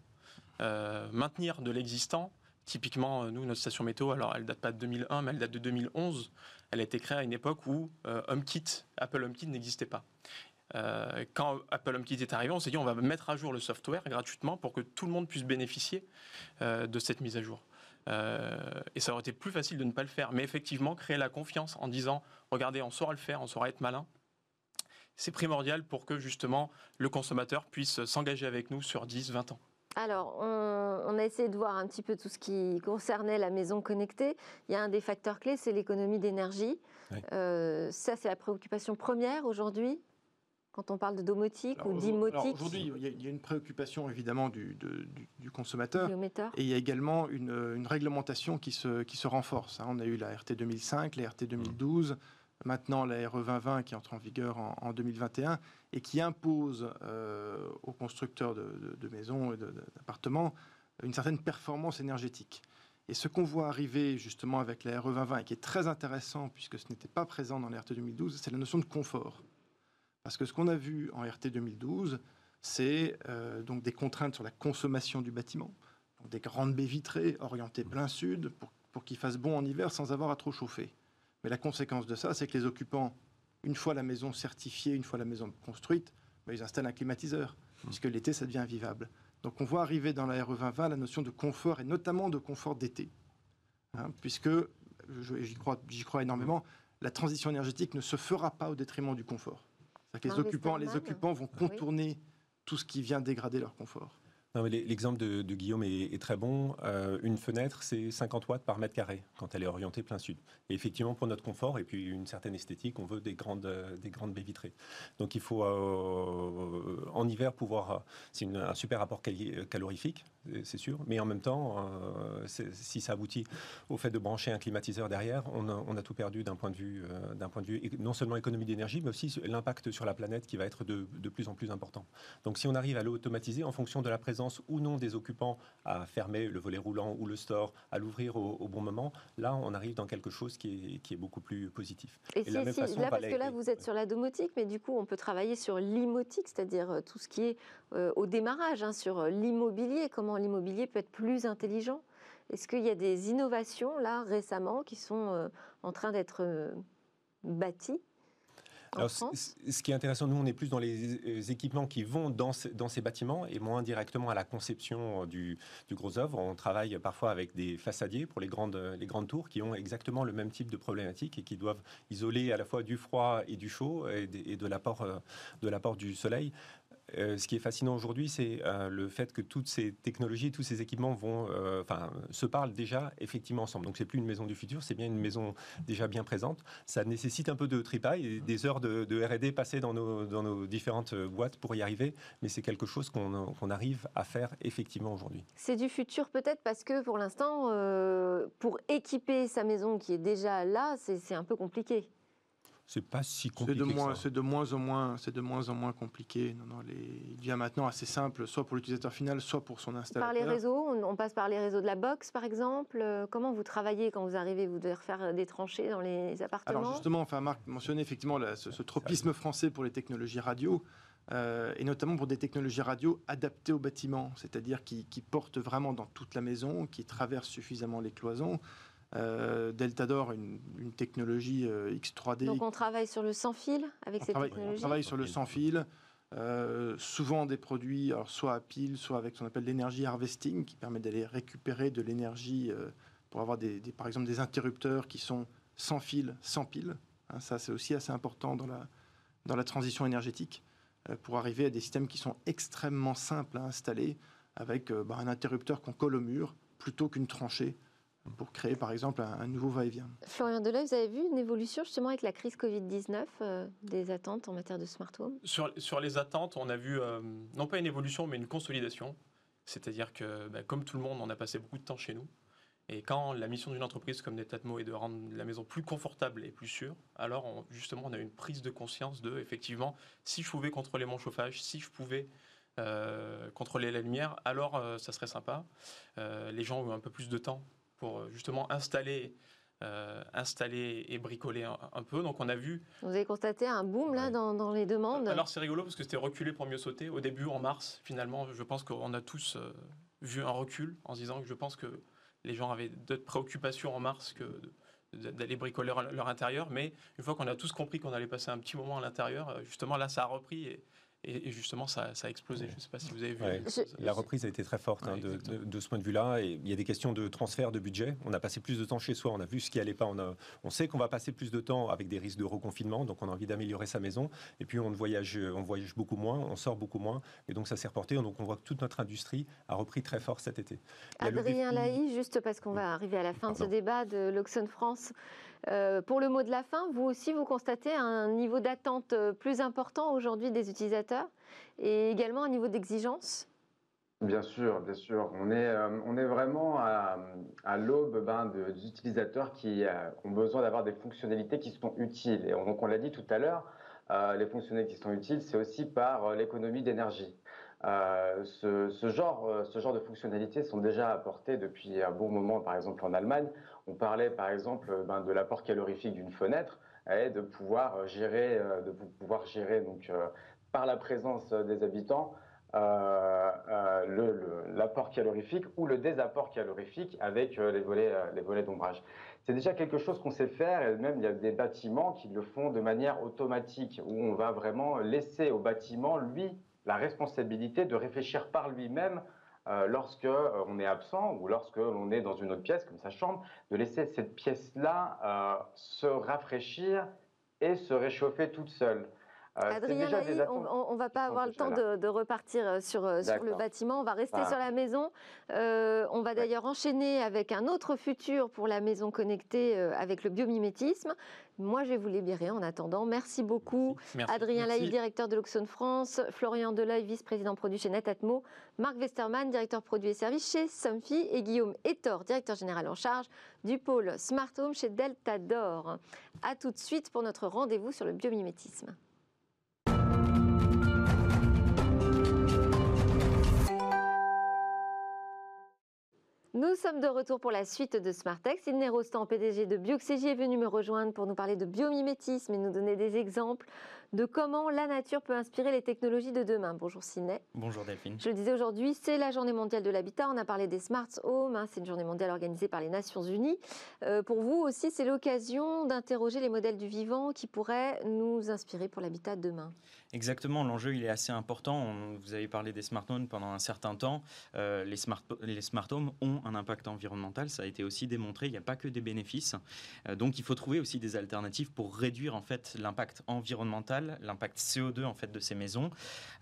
[SPEAKER 6] Euh, maintenir de l'existant, typiquement, euh, nous, notre station météo, alors elle date pas de 2001, mais elle date de 2011. Elle a été créée à une époque où euh, HomeKit, Apple HomeKit n'existait pas. Euh, quand Apple HomeKit est arrivé, on s'est dit on va mettre à jour le software gratuitement pour que tout le monde puisse bénéficier de cette mise à jour. Euh, et ça aurait été plus facile de ne pas le faire. Mais effectivement, créer la confiance en disant regardez, on saura le faire, on saura être malin, c'est primordial pour que justement le consommateur puisse s'engager avec nous sur 10, 20 ans.
[SPEAKER 2] Alors, on, on a essayé de voir un petit peu tout ce qui concernait la maison connectée. Il y a un des facteurs clés, c'est l'économie d'énergie.
[SPEAKER 7] Oui.
[SPEAKER 2] Euh, ça, c'est la préoccupation première aujourd'hui, quand on parle de domotique
[SPEAKER 8] Alors,
[SPEAKER 2] ou d'imotique,
[SPEAKER 8] Aujourd'hui, il y a- une préoccupation évidemment du, de- du- du consommateur. Et il y a également une, une réglementation qui se, qui se renforce. hein. On a eu la RT 2005, la RT 2012, maintenant la RE 2020 qui entre en vigueur en, en 2021 et qui impose euh, aux constructeurs de, de- de maisons et d'appartements une certaine performance énergétique. Et ce qu'on voit arriver justement avec la RE 2020 et qui est très intéressant puisque ce n'était pas présent dans la RT 2012, c'est la notion de confort. Parce que ce qu'on a vu en RT 2012, c'est euh, donc des contraintes sur la consommation du bâtiment, donc des grandes baies vitrées orientées plein sud pour, pour qu'il fasse bon en hiver sans avoir à trop chauffer. Mais la conséquence de ça, c'est que les occupants, une fois la maison certifiée, une fois la maison construite, ben, ils installent un climatiseur, puisque l'été, ça devient invivable. Donc on voit arriver dans la RE 2020 la notion de confort, et notamment de confort d'été. Hein, puisque, je- j'y crois, j'y crois énormément, la transition énergétique ne se fera pas au détriment du confort. Les occupants, les
[SPEAKER 2] Westermann.
[SPEAKER 8] occupants vont
[SPEAKER 2] oui.
[SPEAKER 8] contourner tout ce qui vient dégrader leur confort.
[SPEAKER 7] L'exemple de, Guillaume est, très bon. Euh, une fenêtre, c'est 50 watts par mètre carré quand elle est orientée plein sud. Et effectivement, pour notre confort et puis une certaine esthétique, on veut des grandes, des grandes baies vitrées. Donc il faut euh, en hiver pouvoir. C'est un super rapport quali- calorifique, c'est- sûr. Mais en même temps, euh, si ça aboutit au fait de brancher un climatiseur derrière, on a, on a tout perdu d'un point de vue, d'un point de vue non seulement économie d'énergie, mais aussi l'impact sur la planète qui va être de, de plus en plus important. Donc si on arrive à l'automatiser en fonction de la présence ou non des occupants à fermer le volet roulant ou le store, à l'ouvrir au, au bon moment, là on arrive dans quelque chose qui est, qui est beaucoup plus positif.
[SPEAKER 2] Et,
[SPEAKER 7] Et
[SPEAKER 2] si,
[SPEAKER 7] la même
[SPEAKER 2] si-
[SPEAKER 7] façon,
[SPEAKER 2] là, parce
[SPEAKER 7] Valet-
[SPEAKER 2] que là, vous êtes sur la domotique, mais du coup, on peut travailler sur l'imotique, c'est-à-dire euh, tout ce qui est euh, au démarrage, hein, sur euh, l'immobilier, comment l'immobilier peut être plus intelligent. Est-ce qu'il y a des innovations, là, récemment, qui sont euh, en train d'être euh, bâties? En
[SPEAKER 7] Alors, c-
[SPEAKER 2] France?
[SPEAKER 7] c- ce qui est intéressant, nous, on est plus dans les euh, équipements qui vont dans, ces- dans ces bâtiments et moins directement à la conception euh, du, du gros œuvre. On travaille parfois avec des façadiers pour les grandes, les grandes tours qui ont exactement le même type de problématique et qui doivent isoler à la fois du froid et du chaud et de, et euh, de l'apport du soleil. Euh, ce qui est fascinant aujourd'hui, c'est euh, le fait que toutes ces technologies, tous ces équipements vont, euh, se parlent déjà effectivement ensemble. Donc, c'est plus une maison du futur, c'est bien une maison déjà bien présente. Ça nécessite un peu de tripaille, et des heures de, R&D passées dans nos, différentes boîtes pour y arriver, mais c'est quelque chose qu'on arrive à faire effectivement aujourd'hui.
[SPEAKER 2] C'est du futur peut-être parce que pour l'instant, pour équiper sa maison qui est déjà là, c'est un peu compliqué.
[SPEAKER 7] C'est pas si
[SPEAKER 8] C'est
[SPEAKER 7] compliqué
[SPEAKER 8] de, moins, c'est de moins en moins, c'est de moins en moins compliqué. Non, non, les- il devient maintenant assez simple, soit pour l'utilisateur final, soit pour son
[SPEAKER 2] Par
[SPEAKER 8] installateur.
[SPEAKER 2] les réseaux, on, on passe par les réseaux de la box par exemple. Euh, Comment vous travaillez quand vous arrivez Vous devez refaire euh, des tranchées dans les appartements?
[SPEAKER 8] Alors justement, enfin Marc mentionnait effectivement la- ce, ce tropisme français pour les technologies radio, euh, et notamment pour des technologies radio adaptées au bâtiment, c'est-à-dire qui, qui portent vraiment dans toute la maison, qui traversent suffisamment les cloisons. Euh, Deltador, une, une technologie euh, X3D
[SPEAKER 2] Donc on travaille sur le sans fil avec
[SPEAKER 8] on
[SPEAKER 2] ces
[SPEAKER 8] travaille, on travaille sur le sans fil, euh, souvent des produits, alors soit à pile, soit avec ce qu'on appelle l'énergie harvesting, qui permet d'aller récupérer de l'énergie pour avoir des, des- par exemple des interrupteurs qui sont sans fil, sans pile. Hein, ça, c'est aussi assez important dans la, dans la transition énergétique, pour arriver à des systèmes qui sont extrêmement simples à installer, avec bah, un interrupteur qu'on colle au mur, plutôt qu'une tranchée, pour créer par exemple un, un nouveau va-et-vient.
[SPEAKER 2] Florian Deleuil, vous avez vu une évolution justement avec la crise Covid-19 euh, des attentes en matière de smart home
[SPEAKER 6] Sur, sur les attentes, on a vu euh, non pas une évolution, mais une consolidation. C'est-à-dire que, bah, comme tout le monde, on a passé beaucoup de temps chez nous. Et quand la mission d'une entreprise comme Netatmo est de rendre la maison plus confortable et plus sûre, alors on- justement, on a une prise de conscience de, effectivement, si je pouvais contrôler mon chauffage, si je pouvais euh, contrôler la lumière, alors euh, ça serait sympa. Euh, les gens ont eu un peu plus de temps pour euh, justement installer installer et bricoler un, peu. Donc on a vu.
[SPEAKER 2] Vous avez constaté un boom là dans, les demandes?
[SPEAKER 6] Alors c'est rigolo parce que c'était reculé pour mieux sauter. Au début, en mars, finalement, je pense qu'on a tous vu un recul en se disant que je pense que les gens avaient d'autres préoccupations en mars que d'aller bricoler leur intérieur. Mais une fois qu'on a tous compris qu'on allait passer un petit moment à l'intérieur, justement là, ça a repris. Et, et, justement, ça, a explosé. Je ne sais pas si vous avez vu.
[SPEAKER 7] La reprise a été très forte hein, de, ce point de vue-là. Et il y a des questions de transfert de budget. On a passé plus de temps chez soi, on a vu ce qui allait pas. On, a, on sait qu'on va passer plus de temps avec des risques de reconfinement, donc on a envie d'améliorer sa maison. Et puis on voyage, on voyage beaucoup moins, on sort beaucoup moins. Et donc ça s'est reporté. Donc on voit que toute notre industrie a repris très fort cet été.
[SPEAKER 2] Adrien Laï, juste parce qu'on va arriver à la fin de ce débat de l'Oxon France. Euh, pour le mot de la fin, vous aussi, vous constatez un niveau d'attente euh, plus important aujourd'hui des utilisateurs et également un niveau d'exigence?
[SPEAKER 9] Bien sûr, bien sûr. On est, euh, on est vraiment à, l'aube ben, d'utilisateurs qui ont besoin d'avoir des fonctionnalités qui sont utiles. Et donc, on l'a dit tout à l'heure, les fonctionnalités qui sont utiles, c'est aussi par l'économie d'énergie. ce, genre, ce genre de fonctionnalités sont déjà apportées depuis un bon moment, par exemple en Allemagne. On parlait par exemple ben, de l'apport calorifique d'une fenêtre et de pouvoir gérer, euh, de pouvoir gérer donc, euh, par la présence des habitants euh, l'apport calorifique ou le désapport calorifique avec les volets, les volets d'ombrage. C'est déjà quelque chose qu'on sait faire et même il y a des bâtiments qui le font de manière automatique où on va vraiment laisser au bâtiment, lui, la responsabilité de réfléchir par lui-même euh, lorsque euh, on est absent ou lorsque l'on est dans une autre pièce, comme sa chambre, de laisser cette pièce-là euh, se rafraîchir et se réchauffer toute seule.
[SPEAKER 2] Adrien on ne va pas avoir le temps de, repartir sur, sur, le bâtiment, on va rester sur la maison. on va d'ailleurs enchaîner avec un autre futur pour la maison connectée avec le biomimétisme. Moi, je vais vous libérer en attendant. Merci beaucoup, Adrien Laïc, directeur de l'Oxon France, Florian Deleuil, vice-président produit chez Netatmo, Marc Westermann, directeur produit et services chez Somfy, et Guillaume Etor, directeur général en charge du pôle Smart Home chez Delta D'Or. A tout de suite pour notre rendez-vous sur le biomimétisme. Nous sommes de retour pour la suite de Smartex. Sidney Rostand, PDG de Bioxégie, est venu me rejoindre pour nous parler de biomimétisme et nous donner des exemples de comment la nature peut inspirer les technologies de demain. Bonjour Sidney.
[SPEAKER 10] Bonjour Delphine.
[SPEAKER 2] Je le disais aujourd'hui, c'est la journée mondiale de l'habitat. On a parlé des smart homes, hein. c'est une journée mondiale organisée par les Nations Unies. Euh, pour vous aussi, c'est l'occasion d'interroger les modèles du vivant qui pourraient nous inspirer pour l'habitat de demain.
[SPEAKER 10] Exactement, l'enjeu il est assez important. vous avez parlé des smart homes pendant un certain temps. Euh, les, smart, les smart homes ont un impact environnemental, ça a été aussi démontré. Il n'y a pas que des bénéfices. Euh, donc il faut trouver aussi des alternatives pour réduire en fait l'impact environnemental, l'impact CO2 en fait de ces maisons.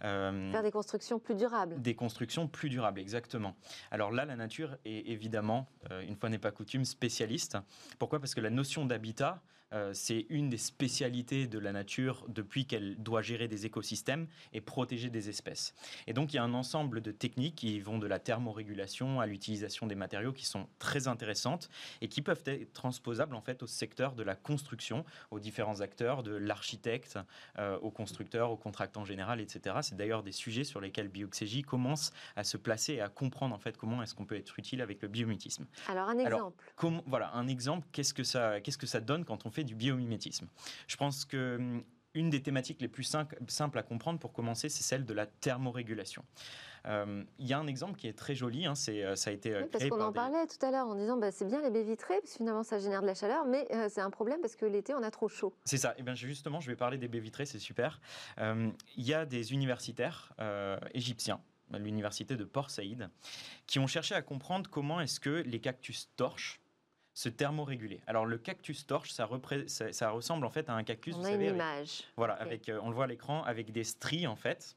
[SPEAKER 2] Euh, Faire des constructions plus durables.
[SPEAKER 10] Des constructions plus durables, exactement. Alors là, la nature est évidemment, une fois n'est pas coutume, spécialiste. Pourquoi? Parce que la notion d'habitat euh, c'est une des spécialités de la nature depuis qu'elle doit gérer des écosystèmes et protéger des espèces. Et donc il y a un ensemble de techniques qui vont de la thermorégulation à l'utilisation des matériaux qui sont très intéressantes et qui peuvent être transposables en fait au secteur de la construction, aux différents acteurs, de l'architecte, euh, aux constructeurs, aux contractants général, etc. C'est d'ailleurs des sujets sur lesquels Bioxégie commence à se placer et à comprendre en fait comment est-ce qu'on peut être utile avec le biomimétisme.
[SPEAKER 2] Alors un exemple.
[SPEAKER 10] voilà un exemple. Qu'est-ce que ça qu'est-ce que ça donne quand on fait du biomimétisme. Je pense que hum, une des thématiques les plus simples à comprendre pour commencer, c'est celle de la thermorégulation. Hum, il y a un exemple qui est très joli, hein, c'est, euh, ça a été
[SPEAKER 2] oui, parce qu'on en parlait tout à l'heure en disant bah, c'est bien les baies vitrées, parce que finalement ça génère de la chaleur, mais euh, c'est un problème parce que l'été on a trop chaud.
[SPEAKER 10] C'est ça, et eh bien justement je vais parler des baies vitrées, c'est super. Il y a des universitaires euh, égyptiens l'université de Port Saïd, qui ont cherché à comprendre comment est-ce que les cactus torches se thermoréguler. Alors le cactus torche, ça, ça, ressemble en fait à un cactus.
[SPEAKER 2] On a une image.
[SPEAKER 10] Voilà, avec, euh, on le voit à l'écran, avec des stries en fait.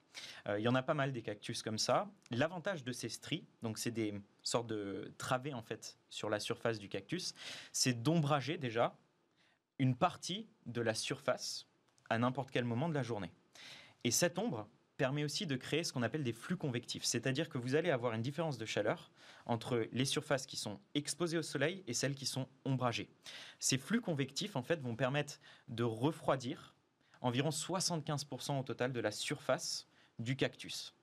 [SPEAKER 10] Euh, il y en a pas mal des cactus comme ça. L'avantage de ces stries, donc c'est des sortes de travées en fait sur la surface du cactus, c'est d'ombrager déjà une partie de la surface à n'importe quel moment de la journée. Et cette ombre permet aussi de créer ce qu'on appelle des flux convectifs, c'est-à-dire que vous allez avoir une différence de chaleur entre les surfaces qui sont exposées au soleil et celles qui sont ombragées. Ces flux convectifs, en fait, vont permettre de refroidir environ 75% au total de la surface du cactus.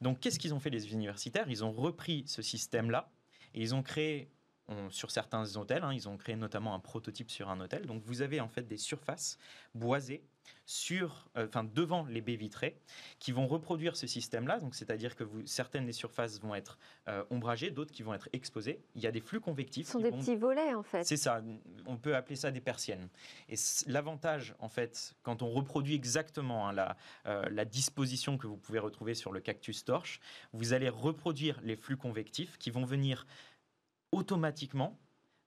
[SPEAKER 10] Donc, qu'est-ce qu'ils ont fait les universitaires? Ils ont repris ce système-là et ils ont créé sur certains hôtels. Hein, ils ont créé notamment un prototype sur un hôtel. Donc vous avez en fait des surfaces boisées sur, euh, enfin, devant les baies vitrées qui vont reproduire ce système-là. Donc c'est-à-dire que vous, certaines des surfaces vont être euh, ombragées, d'autres qui vont être exposées. Il y a des flux convectifs.
[SPEAKER 2] Ce sont des petits volets en fait.
[SPEAKER 10] C'est ça. On peut appeler ça des persiennes. Et l'avantage en fait, quand on reproduit exactement hein, la, euh, la disposition que vous pouvez retrouver sur le cactus torche, vous allez reproduire les flux convectifs qui vont venir automatiquement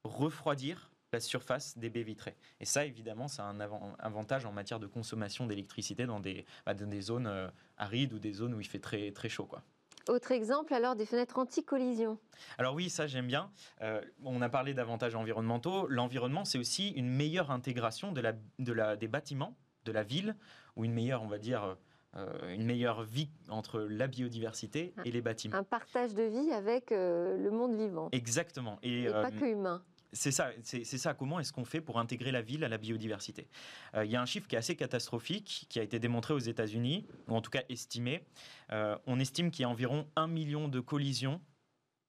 [SPEAKER 10] refroidir la surface des baies vitrées. Et ça, évidemment, c'est un avantage en matière de consommation d'électricité dans des, bah, des zones euh, arides ou des zones où il fait très, très chaud. Quoi.
[SPEAKER 2] Autre exemple, alors, des fenêtres anti-collision.
[SPEAKER 10] Alors oui, ça j'aime bien. Euh, on a parlé d'avantages environnementaux. L'environnement, c'est aussi une meilleure intégration de la, de la, des bâtiments, de la ville, ou une meilleure, on va dire, euh, une meilleure vie entre la biodiversité et les bâtiments.
[SPEAKER 2] Un partage de vie avec euh, le monde vivant.
[SPEAKER 10] Exactement.
[SPEAKER 2] Et, pas que humain.
[SPEAKER 10] C'est ça, c'est ça. Comment est-ce qu'on fait pour intégrer la ville à la biodiversité? Il y a un chiffre qui est assez catastrophique, qui a été démontré aux États-Unis, ou en tout cas estimé. on estime qu'il y a environ un million de collisions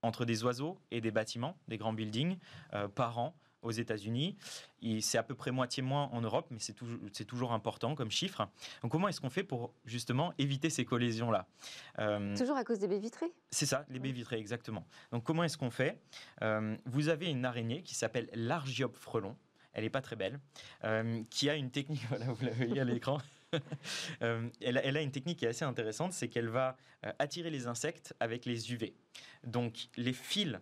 [SPEAKER 10] entre des oiseaux et des bâtiments, des grands buildings, par an aux États-Unis. C'est à peu près moitié moins en Europe, mais c'est toujours, toujours, important comme chiffre. Donc comment est-ce qu'on fait pour justement éviter ces collisions-là?
[SPEAKER 2] Euh, Toujours à cause des baies vitrées?
[SPEAKER 10] C'est ça, les baies vitrées, exactement. Donc comment est-ce qu'on fait? Euh, Vous avez une araignée qui s'appelle l'argiope frelon. Elle n'est pas très belle, euh, qui a une technique, (laughs) voilà, vous la voyez à l'écran. (laughs) elle, elle, a une technique qui est assez intéressante, c'est qu'elle va attirer les insectes avec les UV. Donc les fils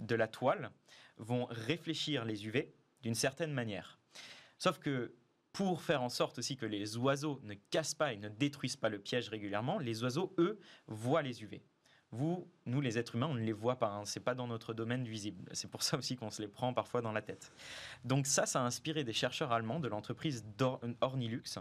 [SPEAKER 10] de la toile vont réfléchir les UV d'une certaine manière. Sauf que pour faire en sorte aussi que les oiseaux ne cassent pas et ne détruisent pas le piège régulièrement, les oiseaux, eux, voient les UV. Vous, nous les êtres humains, on ne les voit pas. Hein. C'est pas dans notre domaine visible. C'est pour ça aussi qu'on se les prend parfois dans la tête. Donc ça, ça a inspiré des chercheurs allemands de l'entreprise Ornilux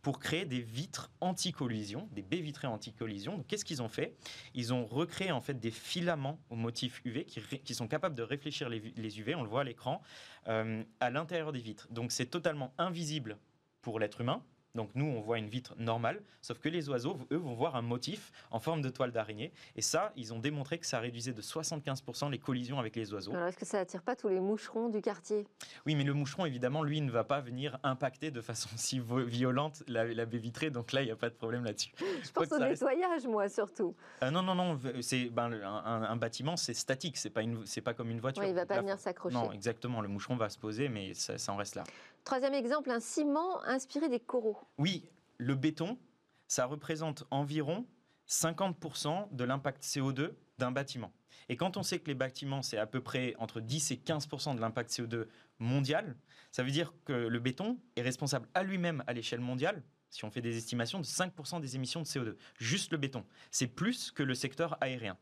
[SPEAKER 10] pour créer des vitres anti-collision, des baies vitrées anti-collision. qu'est-ce qu'ils ont fait? Ils ont recréé en fait des filaments au motif UV qui, sont capables de réfléchir les, UV. On le voit à l'écran euh, à l'intérieur des vitres. Donc c'est totalement invisible pour l'être humain, donc nous, on voit une vitre normale, sauf que les oiseaux, eux, vont voir un motif en forme de toile d'araignée. Et ça, ils ont démontré que ça réduisait de 75% les collisions avec les oiseaux.
[SPEAKER 2] Alors est-ce que ça attire pas tous les moucherons du quartier?
[SPEAKER 10] Oui, mais le moucheron, évidemment, lui, ne va pas venir impacter de façon si violente la, baie vitrée. Donc là, il n'y a pas de problème là-dessus.
[SPEAKER 2] Je pense au nettoyage, moi, surtout.
[SPEAKER 10] Euh, non, non, non. C'est ben, un, bâtiment, c'est statique. C'est pas c'est pas comme une voiture.
[SPEAKER 2] il ne va pas venir s'accrocher.
[SPEAKER 10] Non, exactement. Le moucheron va se poser, mais ça, ça en reste là.
[SPEAKER 2] Troisième exemple, un ciment inspiré des coraux.
[SPEAKER 10] Oui, le béton, ça représente environ 50% de l'impact CO2 d'un bâtiment. Et quand on sait que les bâtiments, c'est à peu près entre 10 et 15% de l'impact CO2 mondial, ça veut dire que le béton est responsable à lui-même à l'échelle mondiale, si on fait des estimations, de 5% des émissions de CO2. Juste le béton. C'est plus que le secteur aérien.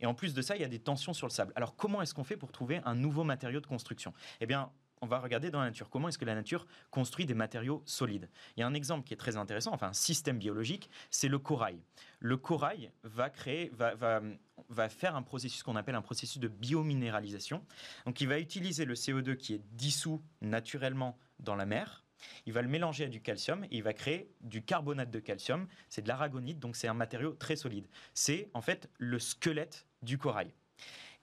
[SPEAKER 10] Et en plus de ça, il y a des tensions sur le sable. Alors comment est-ce qu'on fait pour trouver un nouveau matériau de construction? Eh bien, on va regarder dans la nature comment est-ce que la nature construit des matériaux solides? Il y a un exemple qui est très intéressant, enfin un système biologique, c'est le corail. Le corail va créer, va, faire un processus qu'on appelle un processus de biominéralisation. Donc il va utiliser le CO2 qui est dissous naturellement dans la mer. Il va le mélanger à du calcium et il va créer du carbonate de calcium. C'est de l'aragonite, donc c'est un matériau très solide. C'est en fait le squelette du corail.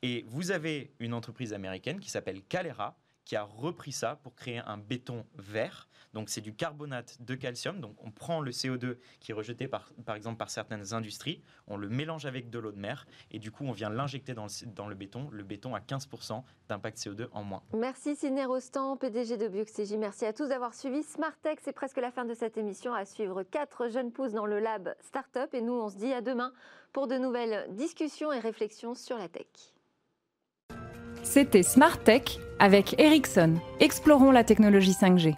[SPEAKER 10] Et vous avez une entreprise américaine qui s'appelle Calera, qui a repris ça pour créer un béton vert. Donc c'est du carbonate de calcium. Donc on prend le CO2 qui est rejeté par, par exemple par certaines industries, on le mélange avec de l'eau de mer et du coup on vient l'injecter dans le, dans le béton. Le béton a 15% d'impact CO2 en moins.
[SPEAKER 2] Merci Sidney Rostand, PDG de Bioxégie. Merci à tous d'avoir suivi Smartech. C'est presque la fin de cette émission. À suivre quatre jeunes pousses dans le lab Startup. Et nous, on se dit à demain pour de nouvelles discussions et réflexions sur la tech.
[SPEAKER 1] C'était Smart Tech avec Ericsson. Explorons la technologie 5G.